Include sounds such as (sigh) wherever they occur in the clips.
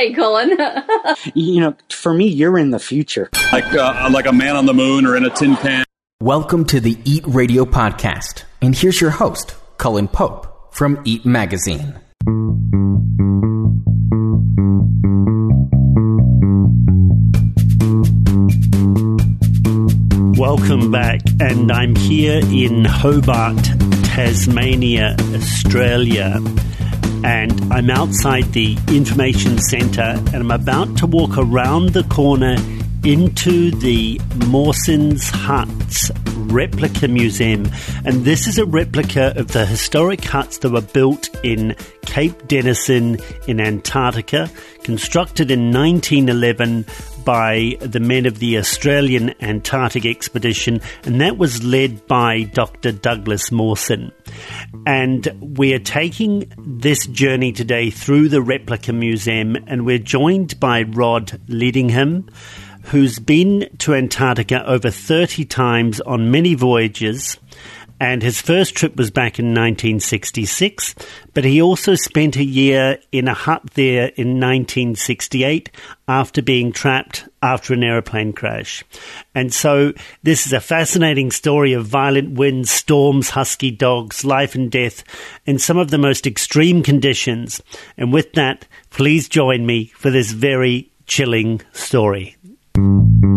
day, Colin. (laughs) you know, for me, you're in the future. Like, uh, like a man on the moon or in a tin can. Welcome to the EATT Radio Podcast. And here's your host, Colin Pope from EATT Magazine. Welcome back, and I'm here in Hobart, Tasmania, Australia. And I'm outside the information centre, and I'm about to walk around the corner into the Mawson's Huts Replica Museum. And this is a replica of the historic huts that were built in Cape Denison in Antarctica, constructed in 1911 by the men of the Australasian Antarctic Expedition, and that was led by Dr. Douglas Mawson. And we are taking this journey today through the Replica Museum, and we're joined by Rod Ledingham who's been to Antarctica over 30 times on many voyages. And his first trip was back in 1966, but he also spent a year in a hut there in 1968 after being trapped after an aeroplane crash. And so this is a fascinating story of violent winds, storms, husky dogs, life and death, and some of the most extreme conditions. And with that, please join me for this very chilling story. All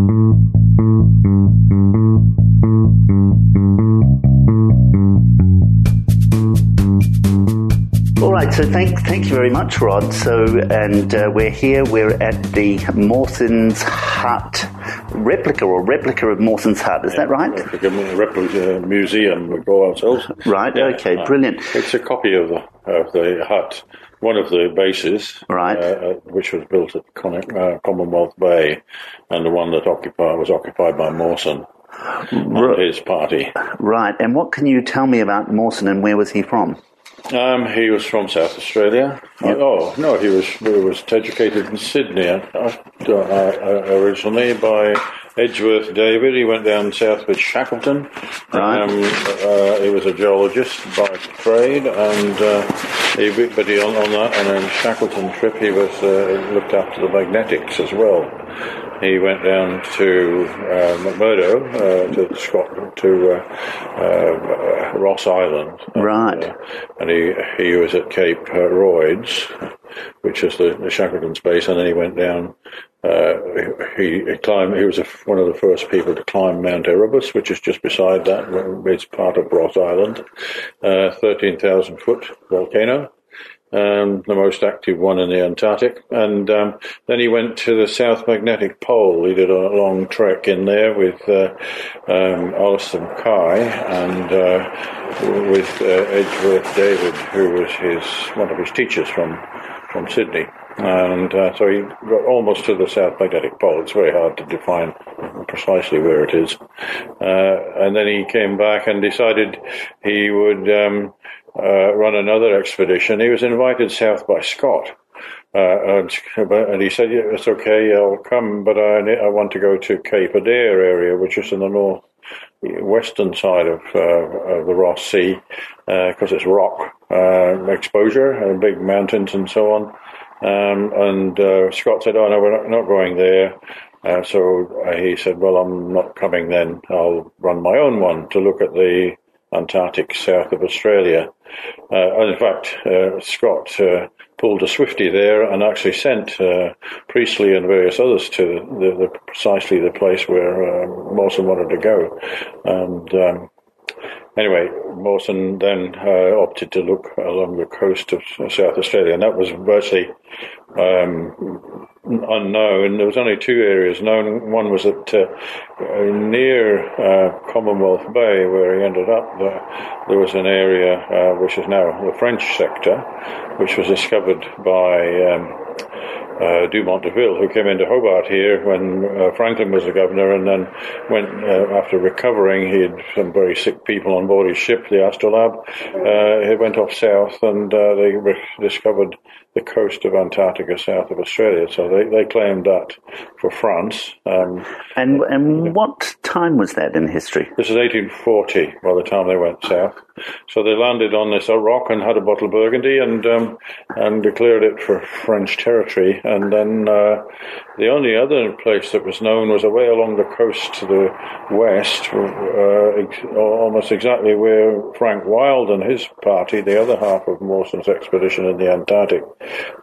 right, so thank thank you very much, Rod. So, and uh, we're here. We're at the Mawson's Hut replica or replica of Mawson's Hut. Is yeah, that right? Replica, replica museum. We call ourselves. Right. Yeah, okay. Uh, brilliant. It's a copy of the of the hut one of the bases, right, uh, uh which was built at Con- uh, Commonwealth Bay, and the one that occupied was occupied by Mawson and his party. Right, and what can you tell me about Mawson and where was he from? Um, he was from South Australia. Yep. Oh no, he was he was educated in Sydney uh, uh, originally by Edgeworth David. He went down south with Shackleton. Right. Um, uh, he was a geologist by trade, and uh, he, but he on, on that on a Shackleton trip, he was uh, looked after the magnetics as well. He went down to uh, McMurdo, uh, to Scotland, to uh, Ross Island, right? And, he he was at Cape Royds, which is the, the Shackleton space, and then he went down uh, he, he, climbed. He was a, one of the first people to climb Mount Erebus, which is just beside that. It's part of Ross Island, uh, thirteen thousand foot volcano, um, the most active one in the Antarctic. And um, then he went to the South Magnetic Pole. He did a long trek in there with uh, um, Alistair Mackay and uh, with uh, Edgeworth David, who was his one of his teachers from from Sydney. And uh, so he got almost to the South Magnetic Pole. It's very hard to define precisely where it is. Uh, and then he came back and decided he would um, uh, run another expedition. He was invited south by Scott. Uh, and, and, he said, yeah, "It's okay, I'll come, but I, I want to go to Cape Adare area, which is in the north western side of, uh, of the Ross Sea, because uh, it's rock uh, exposure and big mountains and so on." Um, and uh, Scott said, "Oh no, we're not, not going there." Uh, so he said, "Well, I'm not coming then. I'll run my own one to look at the Antarctic south of Australia." Uh, and in fact, uh, Scott uh, pulled a Swifty there and actually sent Priestley and various others to the, the, precisely the place where Mawson wanted to go, and. Um, anyway, Mawson then uh, opted to look along the coast of South Australia, and that was virtually um, unknown. There was only two areas known. One was at uh, near uh, Commonwealth Bay, where he ended up. there was an area uh, which is now the French sector, which was discovered by. Um, uh, Dumont d'Urville, who came into Hobart here when uh, Franklin was the governor, and then went uh, after recovering. He had some very sick people on board his ship, the Astrolabe. Uh, he went off south, and uh, they re- discovered the coast of Antarctica south of Australia. So they, they claimed that for France. Um, And and what time was that in history? this is 1840 by the time they went south. So they landed on this rock and had a bottle of Burgundy and um, and declared it for French territory. And then uh, the only other place that was known was away along the coast to the west, uh, ex- almost exactly where Frank Wild and his party, the other half of Mawson's expedition in the Antarctic,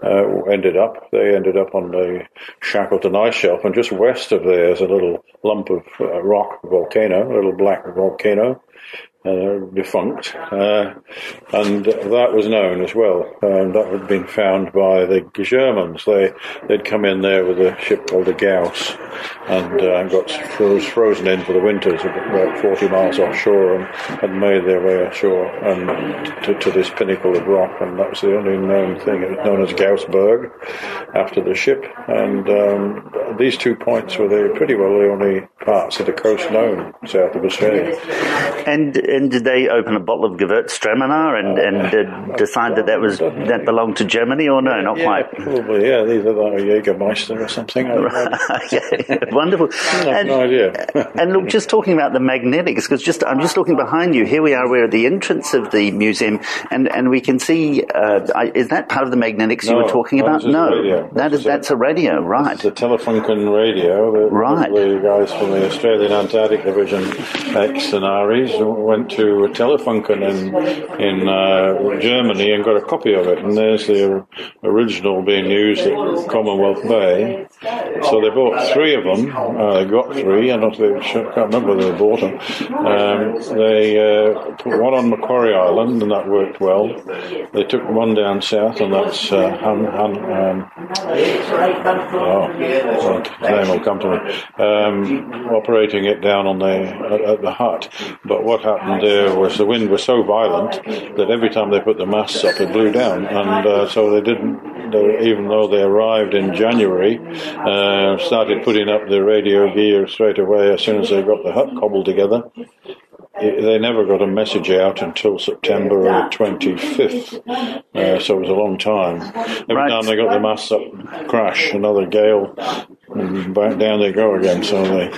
uh, ended up. They ended up on the Shackleton ice shelf, and just west of there is a little lump of uh, rock volcano, a little black volcano uh, defunct, uh, and that was known as well. That had been found by the Germans. They they'd come in there with a ship called the Gauss, and uh, got froze, frozen in for the winters about 40 miles offshore, and had made their way ashore and to, to this pinnacle of rock. And that was the only known thing. It was known as Gaussberg after the ship. And um, these two points were the, pretty well the only parts of the coast known south of Australia. And and did they open a bottle of Gewürztraminer and and uh, decide that that was that belonged to Germany or no, not Yeah, quite. probably, yeah. These are like a Jägermeister or something. I don't know. (laughs) okay, (laughs) wonderful. have no idea. (laughs) and look, just talking about the magnetics, because just I'm just looking behind you. Here we are. We're at the entrance of the museum, and and we can see. Uh, I- is that part of the magnetics you were talking about? this is a No, that is that's a radio, right? It's a Telefunken radio. The, Right. The guys from the Australian Antarctic Division, ex-Scenaries, went to Telefunken in in uh, Germany and got a copy of it. And there's the original being used at Commonwealth Bay. So they bought three of them. Uh, they got three. I don't think, I can't remember whether they bought them. Um, they uh, put one on Macquarie Island, and that worked well. They took one down south, and that's uh, Han, Han, um, oh, name will come to me. Um, operating it down on the at, at the hut, but what happened there was the wind was so violent that every time they put the masts up, it blew down, and uh, so they didn't. Even though they arrived in January, uh, started putting up the radio gear straight away as soon as they got the hut cobbled together it- they never got a message out until September 25th, uh, so it was a long time. Every Right. time they got the masts up, crash, another gale, and back down they go again. So they,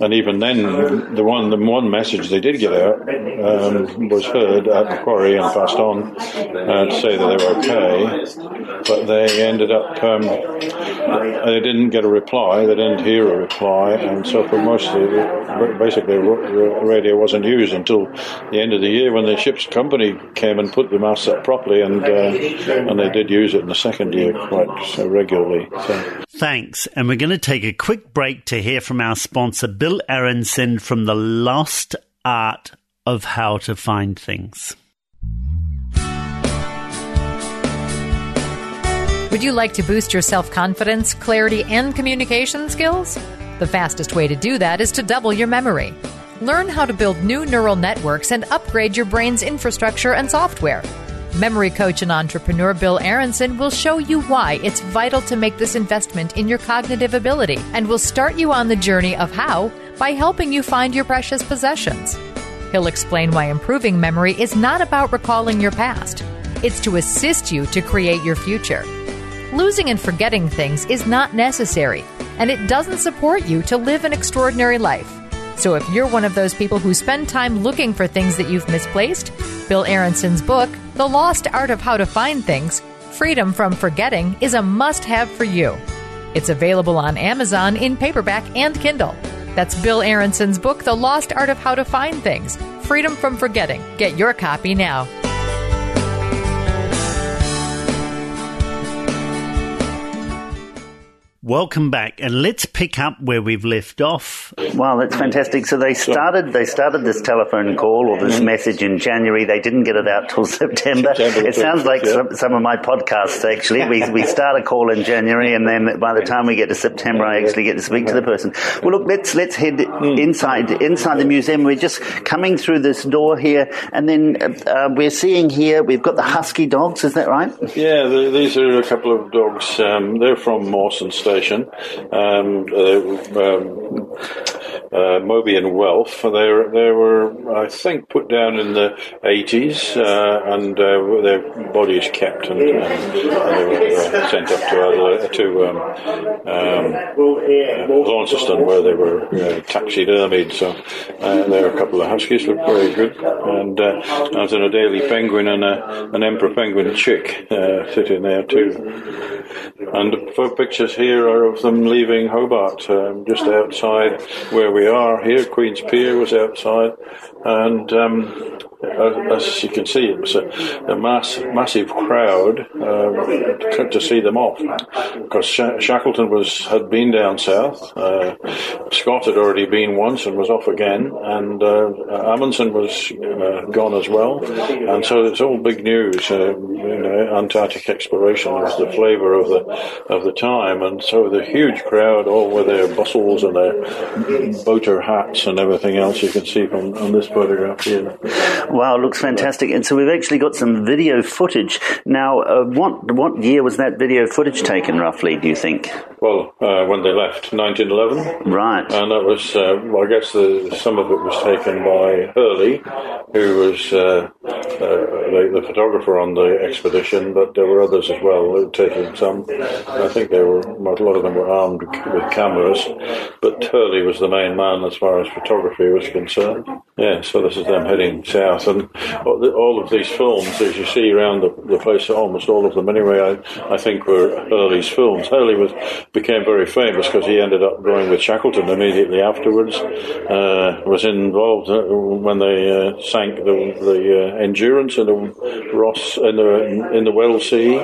and even then, the one the one message they did get out um, was heard at Macquarie and passed on uh, to say that they were okay, but they ended up um, they didn't get a reply. They didn't hear a reply, and so for most of the, basically radio wasn't used until the end of the year when the ship's company came and put the masts up properly, and uh, and they did use it in the second year quite regularly. So. Thanks. And we're going to take a quick break to hear from our sponsor, Bill Aronson from The Lost Art of How to Find Things. Would you like to boost your self confidence, clarity, and communication skills? The fastest way to do that is to double your memory. Learn how to build new neural networks and upgrade your brain's infrastructure and software. Memory coach and entrepreneur Bill Aronson will show you why it's vital to make this investment in your cognitive ability and will start you on the journey of how by helping you find your precious possessions. He'll explain why improving memory is not about recalling your past, it's to assist you to create your future. Losing and forgetting things is not necessary, and it doesn't support you to live an extraordinary life. So if you're one of those people who spend time looking for things that you've misplaced, Bill Aronson's book, The Lost Art of How to Find Things Freedom from Forgetting, is a must have for you. It's available on Amazon in paperback and Kindle. That's Bill Aronson's book, The Lost Art of How to Find Things Freedom from Forgetting. Get your copy now. Welcome back, and let's pick up where we've left off. Wow, that's fantastic. So they started they started this telephone call or this message in January. They didn't get it out till (laughs) September. September It sounds like yeah. some, some of my podcasts actually. We we (laughs) start a call in January and then by the time we get to September I actually get to speak to the person. Well look, let's let's head inside inside the museum. We're just coming through this door here and then uh, uh, we're seeing here we've got the husky dogs, is that right? Yeah, the, these are a couple of dogs. Um, they're from Mawson Station. Um, they, um, uh, Moby and Welf. They were, they were, I think, put down in the 80s, uh, and uh, their bodies kept, and, and, and they were uh, sent up to Adelaide, to um, um, uh, Launceston, where they were uh, taxidermied. So uh, there were a couple of huskies, looked very good, and uh, I was in a Adélie Penguin and a, an Emperor Penguin chick uh, sitting there too. And the pho- pictures here are of them leaving Hobart, um, just outside where we are here. Queen's Pier was outside, and um, as, you can see, it was a, a mass, massive crowd um, to, see them off because Sha- Shackleton was had been down south. Uh, Scott had already been once and was off again, and uh, Amundsen was uh, gone as well, and so it's all big news. Uh, you know, Antarctic exploration was the flavour of the of the time, and so the huge crowd, all with their bustles and their boater hats and everything else. You can see from on this photograph here. Wow, looks fantastic. And so we've actually got some video footage. Now, uh, what what year was that video footage taken, roughly? Do you think? Well, uh, when they left, 1911. Right. And that was, uh, well, I guess the, some of it was taken by Hurley, who was uh, uh, the, the photographer on the expedition, but there were others as well who taking some. I think they were, a lot of them were armed with cameras, but Hurley was the main man as far as photography was concerned. Yeah, so this is them heading south, and all of these films, as you see around the, the place, almost all of them anyway, I, I think were Hurley's films. Hurley was became very famous because he ended up going with Shackleton immediately afterwards. Uh, was involved uh, when they uh, sank the the uh, Endurance in the Ross in the in the Weddell Sea.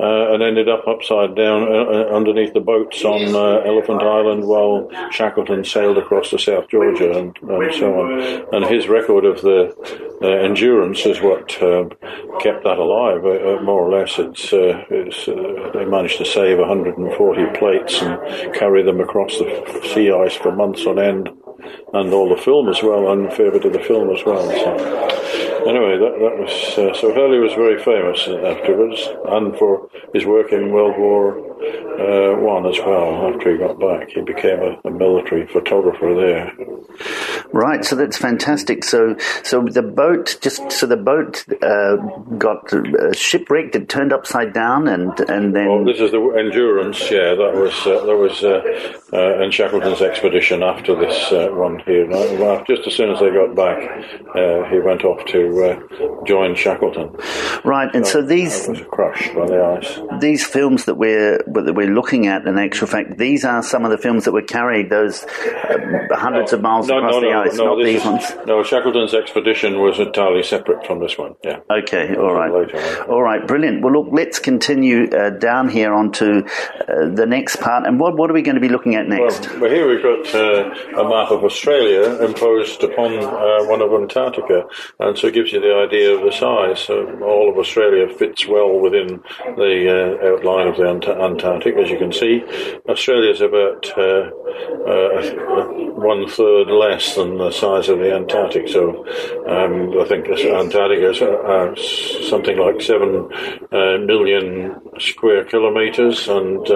Uh, and ended up upside down uh, uh, underneath the boats on uh, Elephant Island while Shackleton sailed across to South Georgia and, and so on. And his record of the uh, endurance is what um, kept that alive. Uh, uh, more or less, it's, uh, it's uh, they managed to save 140 plates and carry them across the sea ice for months on end, and all the film as well, and bit of the film as well. So anyway, that, that was uh, so Hurley was very famous afterwards, and for his work in World War uh, One as well. After he got back, he became a, a military photographer there. Right, so that's fantastic. So, so the boat just so the boat uh, got uh, shipwrecked. It turned upside down, and and then Well, this is the endurance. Yeah, that was uh, that was uh, uh, in Shackleton's expedition after this uh, one here. Now, just as soon as they got back, he went off to uh, join Shackleton. right. And so these That was crushed by the ice. these films that we're that we're looking at, in actual fact, these are some of the films that were carried those uh, hundreds of miles No, across no, the no, ice, no. not these is- ones. No, Shackleton's expedition was entirely separate from this one. Yeah. Okay, All right. Later, all right. brilliant. Well, look, let's continue uh, down here onto uh, the next part. And what what are we going to be looking at next? Well, well, here we've got uh, a map of Australia imposed upon uh, one of Antarctica, and so gives you the idea of the size. So all of Australia fits well within the uh, outline of the Ant- Antarctic, as you can see. Australia's about uh, uh, one third less than the size of the Antarctic, so um, I think Antarctica is uh, something like seven uh, million square kilometres, and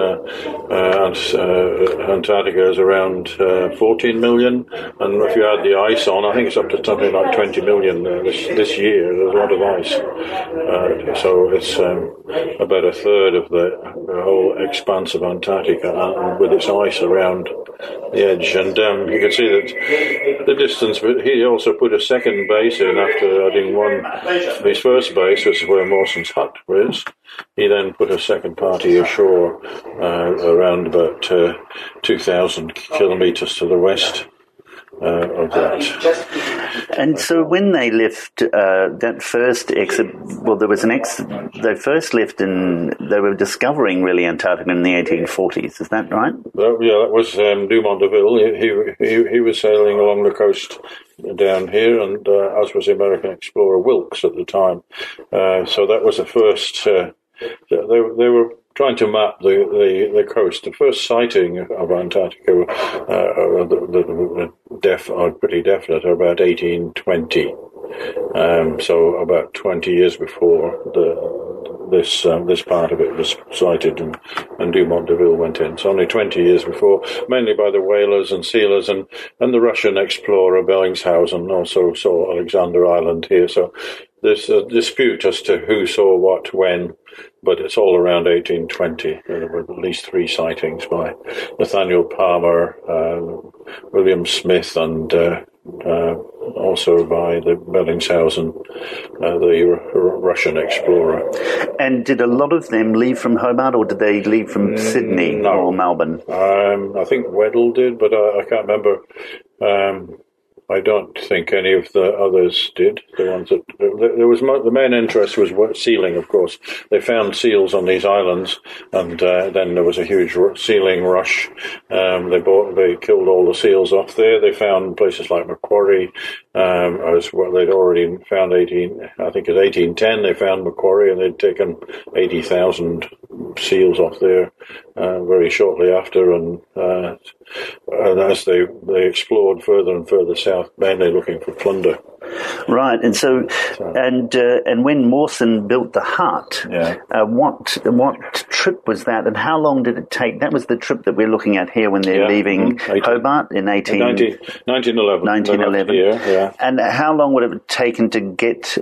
Antarctica is around uh, 14 million. And if you add the ice on, I think it's up to something like 20 million uh, this, this year. There's a lot of ice. Uh, so it's um, about a third of the, the whole expanse of Antarctica uh, with its ice around the edge. And um, you can see that the distance, but he also put a second base in after adding one, his first base, which is where Mawson's hut was. He then put a second party ashore uh, around about uh, 2,000 kilometres to the west uh, of that. And so when they left uh, that first exit, well, there was an ex. They first left in. They were discovering really Antarctica in the 1840s. Is that right? Well, yeah, that was um, Dumont d'Urville. He, he, he was sailing along the coast down here, and uh, as was the American explorer Wilkes at the time. Uh, so that was the first. Uh, they, they were trying to map the, the, the coast. The first sighting of Antarctica, uh, the, the, def, are pretty definite, about 1820. Um, so about 20 years before the this um, this part of it was sighted, and, and Dumont D'Urville went in. So only 20 years before, mainly by the whalers and sealers, and, and the Russian explorer Bellingshausen also saw Alexander Island here. So there's a dispute as to who saw what when, but it's all around 1820. There were at least three sightings by Nathaniel Palmer, uh, William Smith, and uh, uh, also by the Bellingshausen, uh, the R- Russian explorer. And did a lot of them leave from Hobart, or did they leave from Sydney Mm, no. or Melbourne? Um, I think Weddell did, but I, I can't remember. Um, I don't think any of the others did. The ones that there was the main interest was sealing, of course. They found seals on these islands, and uh, then there was a huge sealing rush. Um, they bought, they killed all the seals off there. They found places like Macquarie, um, as well. They'd already found eighteen. I think in eighteen ten they found Macquarie, and they'd taken eighty thousand seals off there uh, very shortly after, and uh, and as they they explored further and further south, mainly looking for plunder. Right, and so, and uh, and when Mawson built the hut, Yeah. uh, what what trip was that, and how long did it take? That was the trip that we're looking at here when they're Yeah, leaving mhm, 18 Hobart in 18, 19, 1911. 1911. Yeah, yeah. And how long would it have taken to get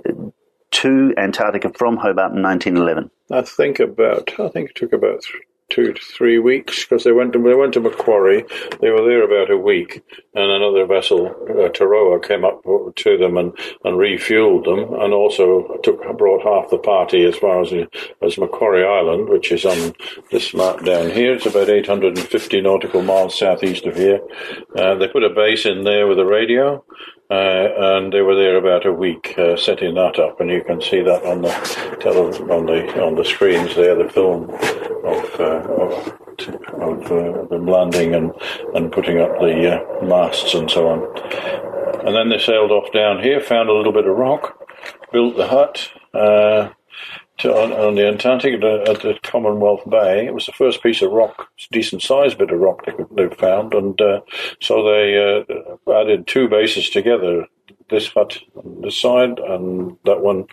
to Antarctica from Hobart in 1911? I think about. I think it took about two to three weeks because they went to they went to Macquarie. They were there about a week, and another vessel, uh, Toroa, came up to them and, and refueled them, and also took brought half the party as far as as Macquarie Island, which is on this map down here. It's about 850 nautical miles southeast of here. Uh, they put a base in there with a radio. Uh, and they were there about a week uh, setting that up, and you can see that on the tele- on the on the screens there, the film of uh, of, of uh, them landing and and putting up the uh, masts and so on. And then they sailed off down here, found a little bit of rock, built the hut. Uh, to, on, on the Antarctic at, at the Commonwealth Bay. It was the first piece of rock, decent sized bit of rock they they found, and uh, so they uh, added two bases together. This hut on this side and that one,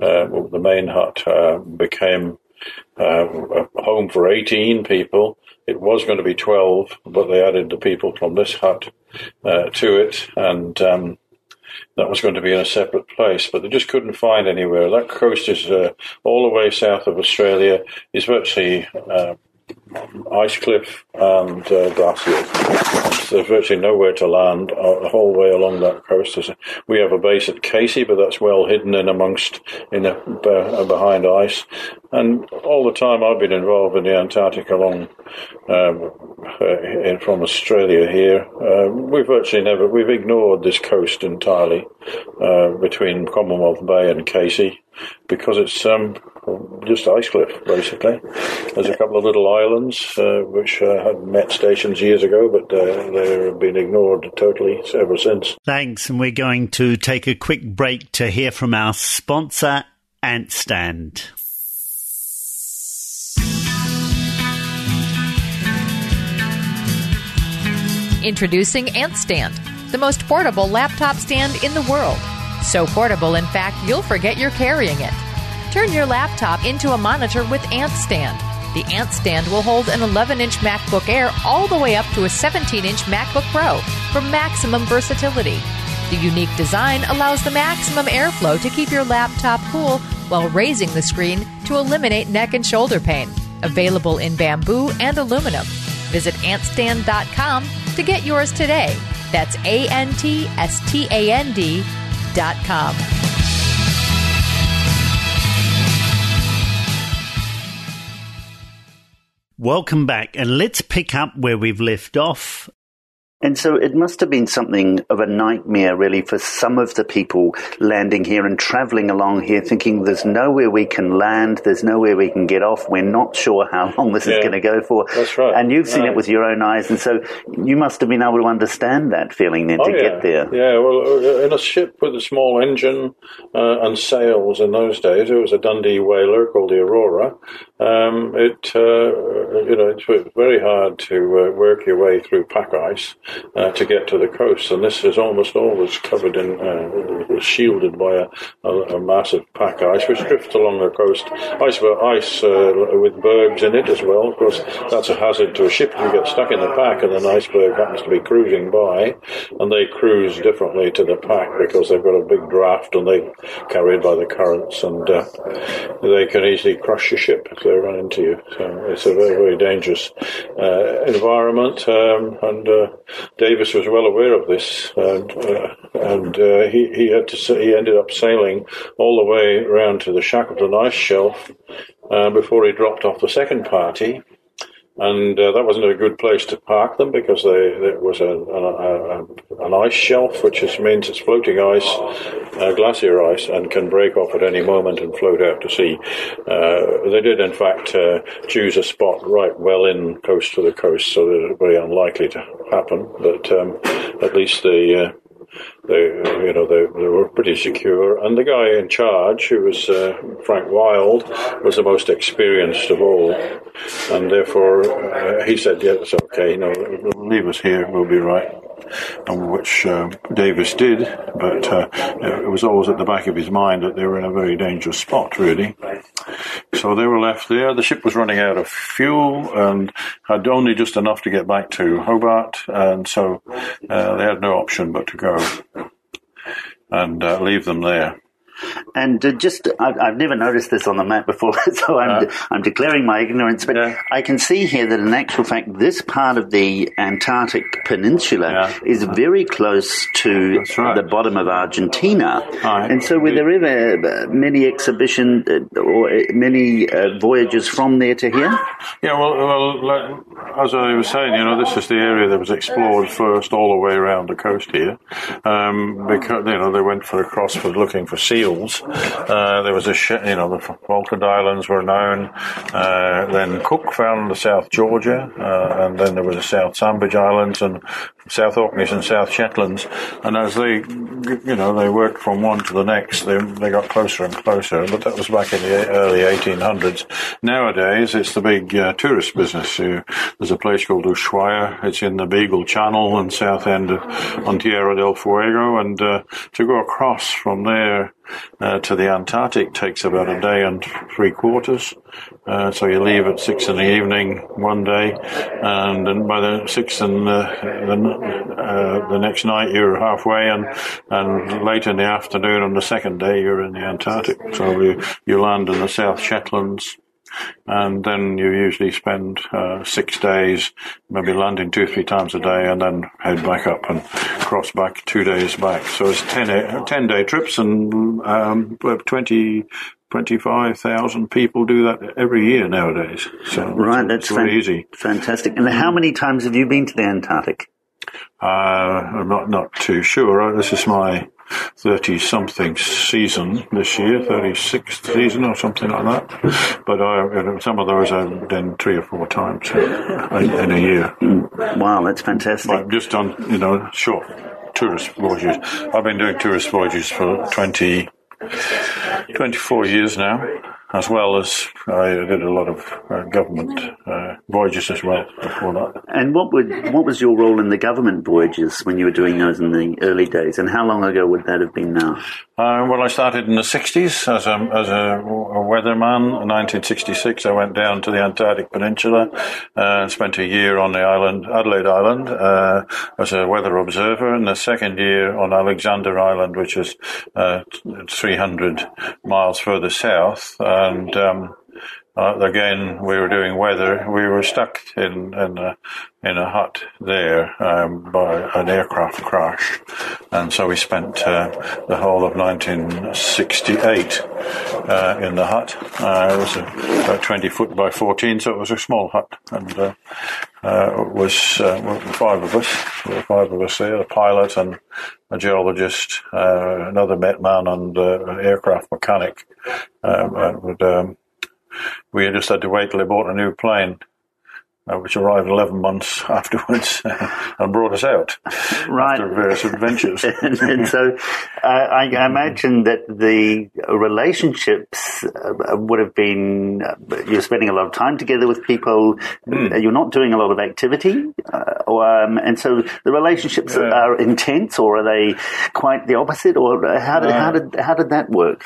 uh, the main hut, uh, became uh, a home for 18 people. It was going to be 12, but they added the people from this hut uh, to it, and um, that was going to be in a separate place, but they just couldn't find anywhere. That coast is uh, all the way south of Australia, is virtually uh, ice cliff and uh, glaciers. There's virtually nowhere to land uh, the whole way along that coast. We have a base at Casey, but that's well hidden in amongst in a, uh, behind ice. And all the time I've been involved in the Antarctic along um, uh, in, from Australia here, uh, we've virtually never we've ignored this coast entirely uh, between Commonwealth Bay and Casey because it's um, just ice cliff basically. There's a couple of little islands uh, which uh, had met stations years ago, but uh, they've been ignored totally ever since. Thanks, and we're going to take a quick break to hear from our sponsor, Antstand. Introducing AntStand, the most portable laptop stand in the world. So portable, in fact, you'll forget you're carrying it. Turn your laptop into a monitor with Ant Stand. The Ant Stand will hold an 11 inch MacBook Air all the way up to a 17 inch MacBook Pro for maximum versatility. The unique design allows the maximum airflow to keep your laptop cool while raising the screen to eliminate neck and shoulder pain. Available in bamboo and aluminum. Visit antstand.com to get yours today. That's A N T S T A N D Welcome back, and let's pick up where we've left off. And so it must have been something of a nightmare, really, for some of the people landing here and traveling along here, thinking there's nowhere we can land, there's nowhere we can get off, we're not sure how long this is going to go for. that's right. And you've seen it with your own eyes, and so you must have been able to understand that feeling then to yeah. get there. Yeah, well, uh, in a ship with a small engine uh, and sails in those days, it was a Dundee whaler called the Aurora. Um, it uh, you know it's very hard to uh, work your way through pack ice uh, to get to the coast, and this is almost always covered in uh, shielded by a, a, a, massive pack ice which drifts along the coast. Ice, ice uh, with bergs in it as well. Of course, that's a hazard to a ship you get stuck in the pack and an iceberg happens to be cruising by, and they cruise differently to the pack because they've got a big draft and they carried by the currents and uh, they can easily crush your ship if run into you. So it's a very, very dangerous uh, environment. Um, and uh, Davis was well aware of this, and, uh, and uh, he he had to he ended up sailing all the way around to the Shackleton ice shelf uh, before he dropped off the second party and uh, that wasn't a good place to park them because they, there was a, a, a, an ice shelf, which is, means it's floating ice, uh, glacier ice, and can break off at any moment and float out to sea. Uh, they did, in fact, uh, choose a spot right well in close to the coast, so that it's very unlikely to happen. But um, at least the uh, they, you know, they, they, were pretty secure. And the guy in charge, who was uh, Frank Wild, was the most experienced of all. And therefore, uh, he said, "Yeah, it's okay. You know, leave us here. We'll be right." And which uh, Davis did, but uh, it was always at the back of his mind that they were in a very dangerous spot, really. So they were left there. The ship was running out of fuel and had only just enough to get back to Hobart, and so uh, they had no option but to go and uh, leave them there. And uh, just, I've, I've, never noticed this on the map before, (laughs) so I'm, uh, I'm declaring my ignorance. But yeah. I can see here that, in actual fact, this part of the Antarctic Peninsula yeah. is very close to right. the bottom of Argentina. Right. And so, were there ever uh, many exhibition uh, or many uh, voyages from there to here? Yeah, well, well like, as I was saying, you know, this is the area that was explored first all the way around the coast here, um, because you know they went for across for looking for uh, there was a, sh- you know, the Falkland Islands were known. Uh, then Cook found the South Georgia, uh, and then there was the South Sandwich Islands and South Orkneys and South Shetlands. And as they, you know, they worked from one to the next, they, they got closer and closer. But that was back in the early 1800s. Nowadays, it's the big uh, tourist business. there's a place called Ushuaia. It's in the Beagle Channel and south end of on Tierra del Fuego. And uh, to go across from there uh, to the Antarctic takes about a day and three quarters. Uh, so you leave at six in the evening one day, and then by the six and the, the, uh, the next night you're halfway, and and late in the afternoon on the second day you're in the Antarctic. So you you land in the South Shetlands, and then you usually spend uh, six days, maybe landing two three times a day, and then head back up and cross back two days back. So it's 10, 10 day trips, and um, 20, 25,000 people do that every year nowadays. So right, that's very fan- easy. Fantastic. And how many times have you been to the Antarctic? Uh, I'm not, not too sure. This is my 30 something season this year, 36th season or something like that. But I, some of those I've done three or four times in a year. Wow, that's fantastic. But I've just done, you know, short tourist voyages. I've been doing tourist voyages for 20, 24 years now as well as I did a lot of uh, government uh, voyages as well before that. And what would what was your role in the government voyages when you were doing those in the early days? And how long ago would that have been now? Uh, well, I started in the 60s as a, as a, a, weatherman. In 1966, I went down to the Antarctic Peninsula uh, and spent a year on the island, Adelaide Island, uh, as a weather observer. And the second year on Alexander Island, which is uh, 300 miles further south. And um, uh, again, we were doing weather. We were stuck in in a, in a hut there um, by an aircraft crash, and so we spent uh, the whole of 1968 uh, in the hut. Uh, it was about 20 foot by 14, so it was a small hut, and uh, uh, it was five of us. Five of us there: a pilot and a geologist, another man, and an aircraft mechanic. Um, and, um, we just had to wait till they bought a new plane uh, which arrived 11 months (laughs) afterwards (laughs) and brought us out Right. after various adventures. (laughs) and, and so uh, I, I imagine that the relationships uh, would have been uh, you're spending a lot of time together with people uh, you're not doing a lot of activity uh, or, um, and so the relationships Yeah. are intense or are they quite the opposite or how did, how did how did that work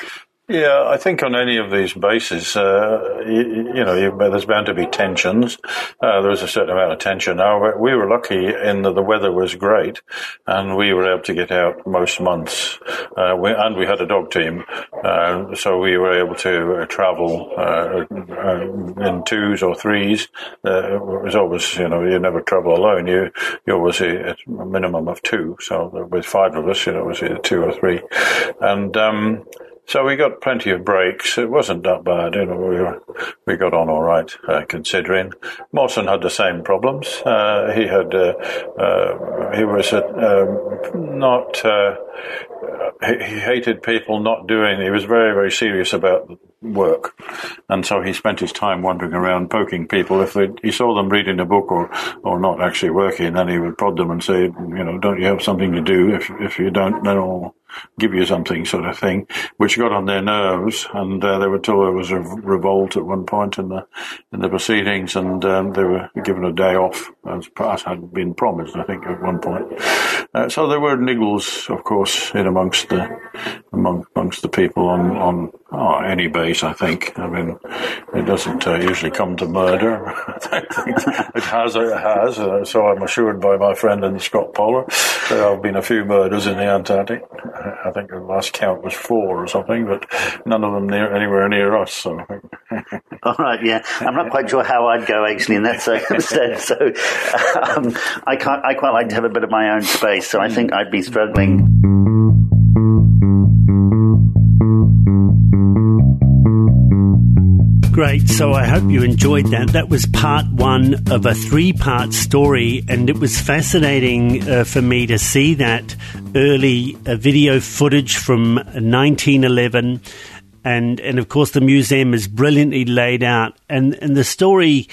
Yeah, I think on any of these bases, uh, you, you know, you, there's bound to be tensions. Uh, there was a certain amount of tension. However, we were lucky in that the weather was great, and we were able to get out most months. Uh, we, and we had a dog team, uh, so we were able to uh, travel uh, in twos or threes. It was always, you know, you never travel alone. You you always a minimum of two. So with five of us, you know, it was either two or three, and. Um, so we got plenty of breaks. It wasn't that bad, you know. We we got on all right, uh, considering. Mawson had the same problems. Uh, he had uh, uh, he was uh, um, not. Uh, he, he hated people not doing. He was very very serious about work, and so he spent his time wandering around poking people. If he saw them reading a book or or not actually working, then he would prod them and say, you know, don't you have something to do? If if you don't, then I'll give you something, sort of thing, which got on their nerves, and uh, they were told there was a revolt at one point in the in the proceedings, and um, they were given a day off, as, as had been promised, I think, at one point. Uh, so there were niggles, of course, in amongst the among, amongst the people on on oh, any base. I think. I mean, it doesn't uh, usually come to murder. (laughs) It has. It has. Uh, so I'm assured by my friend in Scott Polar. There have been a few murders in the Antarctic. I think the last count was four or something, but none of them near anywhere near us. So (laughs) All right, yeah. I'm not quite sure how I'd go actually in that (laughs) circumstance. So (laughs) um, I, can't, I quite like to have a bit of my own space, so I think I'd be struggling. Great. So I hope you enjoyed that. That was part one of a three part story, and it was fascinating uh, for me to see that early uh, video footage from 1911. And, and of course, the museum is brilliantly laid out. And, and the story,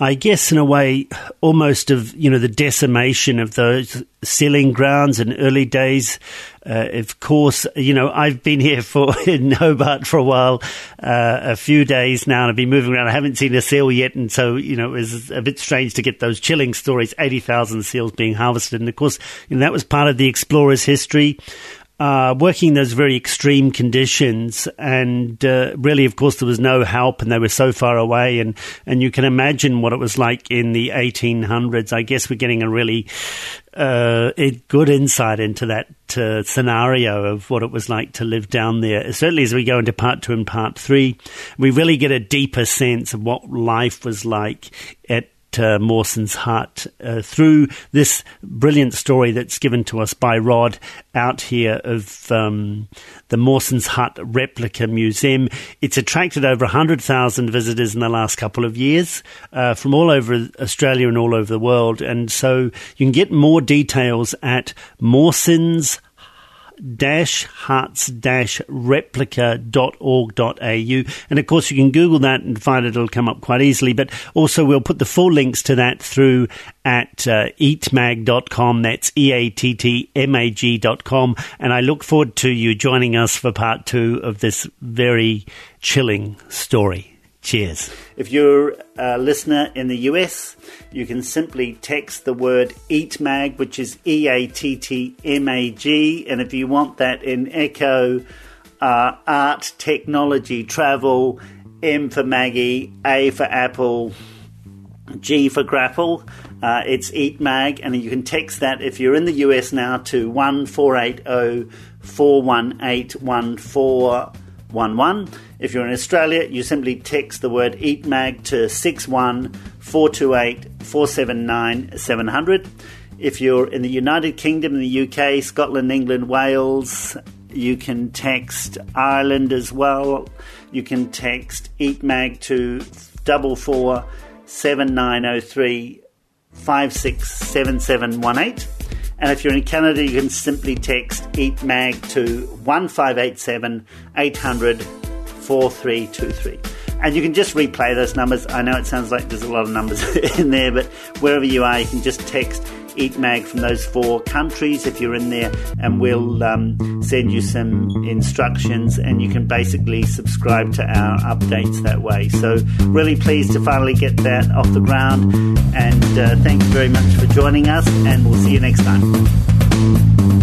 I guess, in a way, almost of you know the decimation of those sealing grounds in early days. Uh, of course, you know I've been here for (laughs) in Hobart for a while, uh, a few days now, and I've been moving around. I haven't seen a seal yet, and so you know it was a bit strange to get those chilling stories: eighty thousand seals being harvested, and of course, that was part of the explorer's history uh, working in those very extreme conditions, and uh, really, of course, there was no help, and they were so far away, and and you can imagine what it was like in the 1800s. I guess we're getting a really uh, a good insight into that uh, scenario of what it was like to live down there. Certainly, as we go into part two and part three, we really get a deeper sense of what life was like at uh, Mawson's hut uh, through this brilliant story that's given to us by Rod out here of um, the Mawson's Hut Replica Museum. It's attracted over 100,000 visitors in the last couple of years uh, from all over Australia and all over the world. And so you can get more details at Mawson's dash huts dash replica.org.au. And of course, you can Google that and find it. It'll come up quite easily. But also, we'll put the full links to that through at uh, eattmag.com. That's E A T T M A G.com. And I look forward to you joining us for part two of this very chilling story. Cheers. If you're a listener in the US, you can simply text the word EATTMAG, which is E A T T M A G. And if you want that in Echo, uh, art, technology, travel, M for Maggie, A for Apple, G for Grapple. Uh, it's EATT Mag, and you can text that if you're in the US now to 1480 418 1411. If you're in Australia, you simply text the word EATT Mag to 61 428 479 700. If you're in the United Kingdom, the UK, Scotland, England, Wales, you can text Ireland as well. You can text EATT Mag to double four seven nine zero three five six seven seven one eight. And if you're in Canada, you can simply text EATT Mag to 1587 800 4323. and you can just replay those numbers. I know it sounds like there's a lot of numbers (laughs) in there, but wherever you are, you can just text EATT Mag from those four countries if you're in there, and we'll um, send you some instructions, and you can basically subscribe to our updates that way. So, really pleased to finally get that off the ground, and uh, thank you very much for joining us, and we'll see you next time.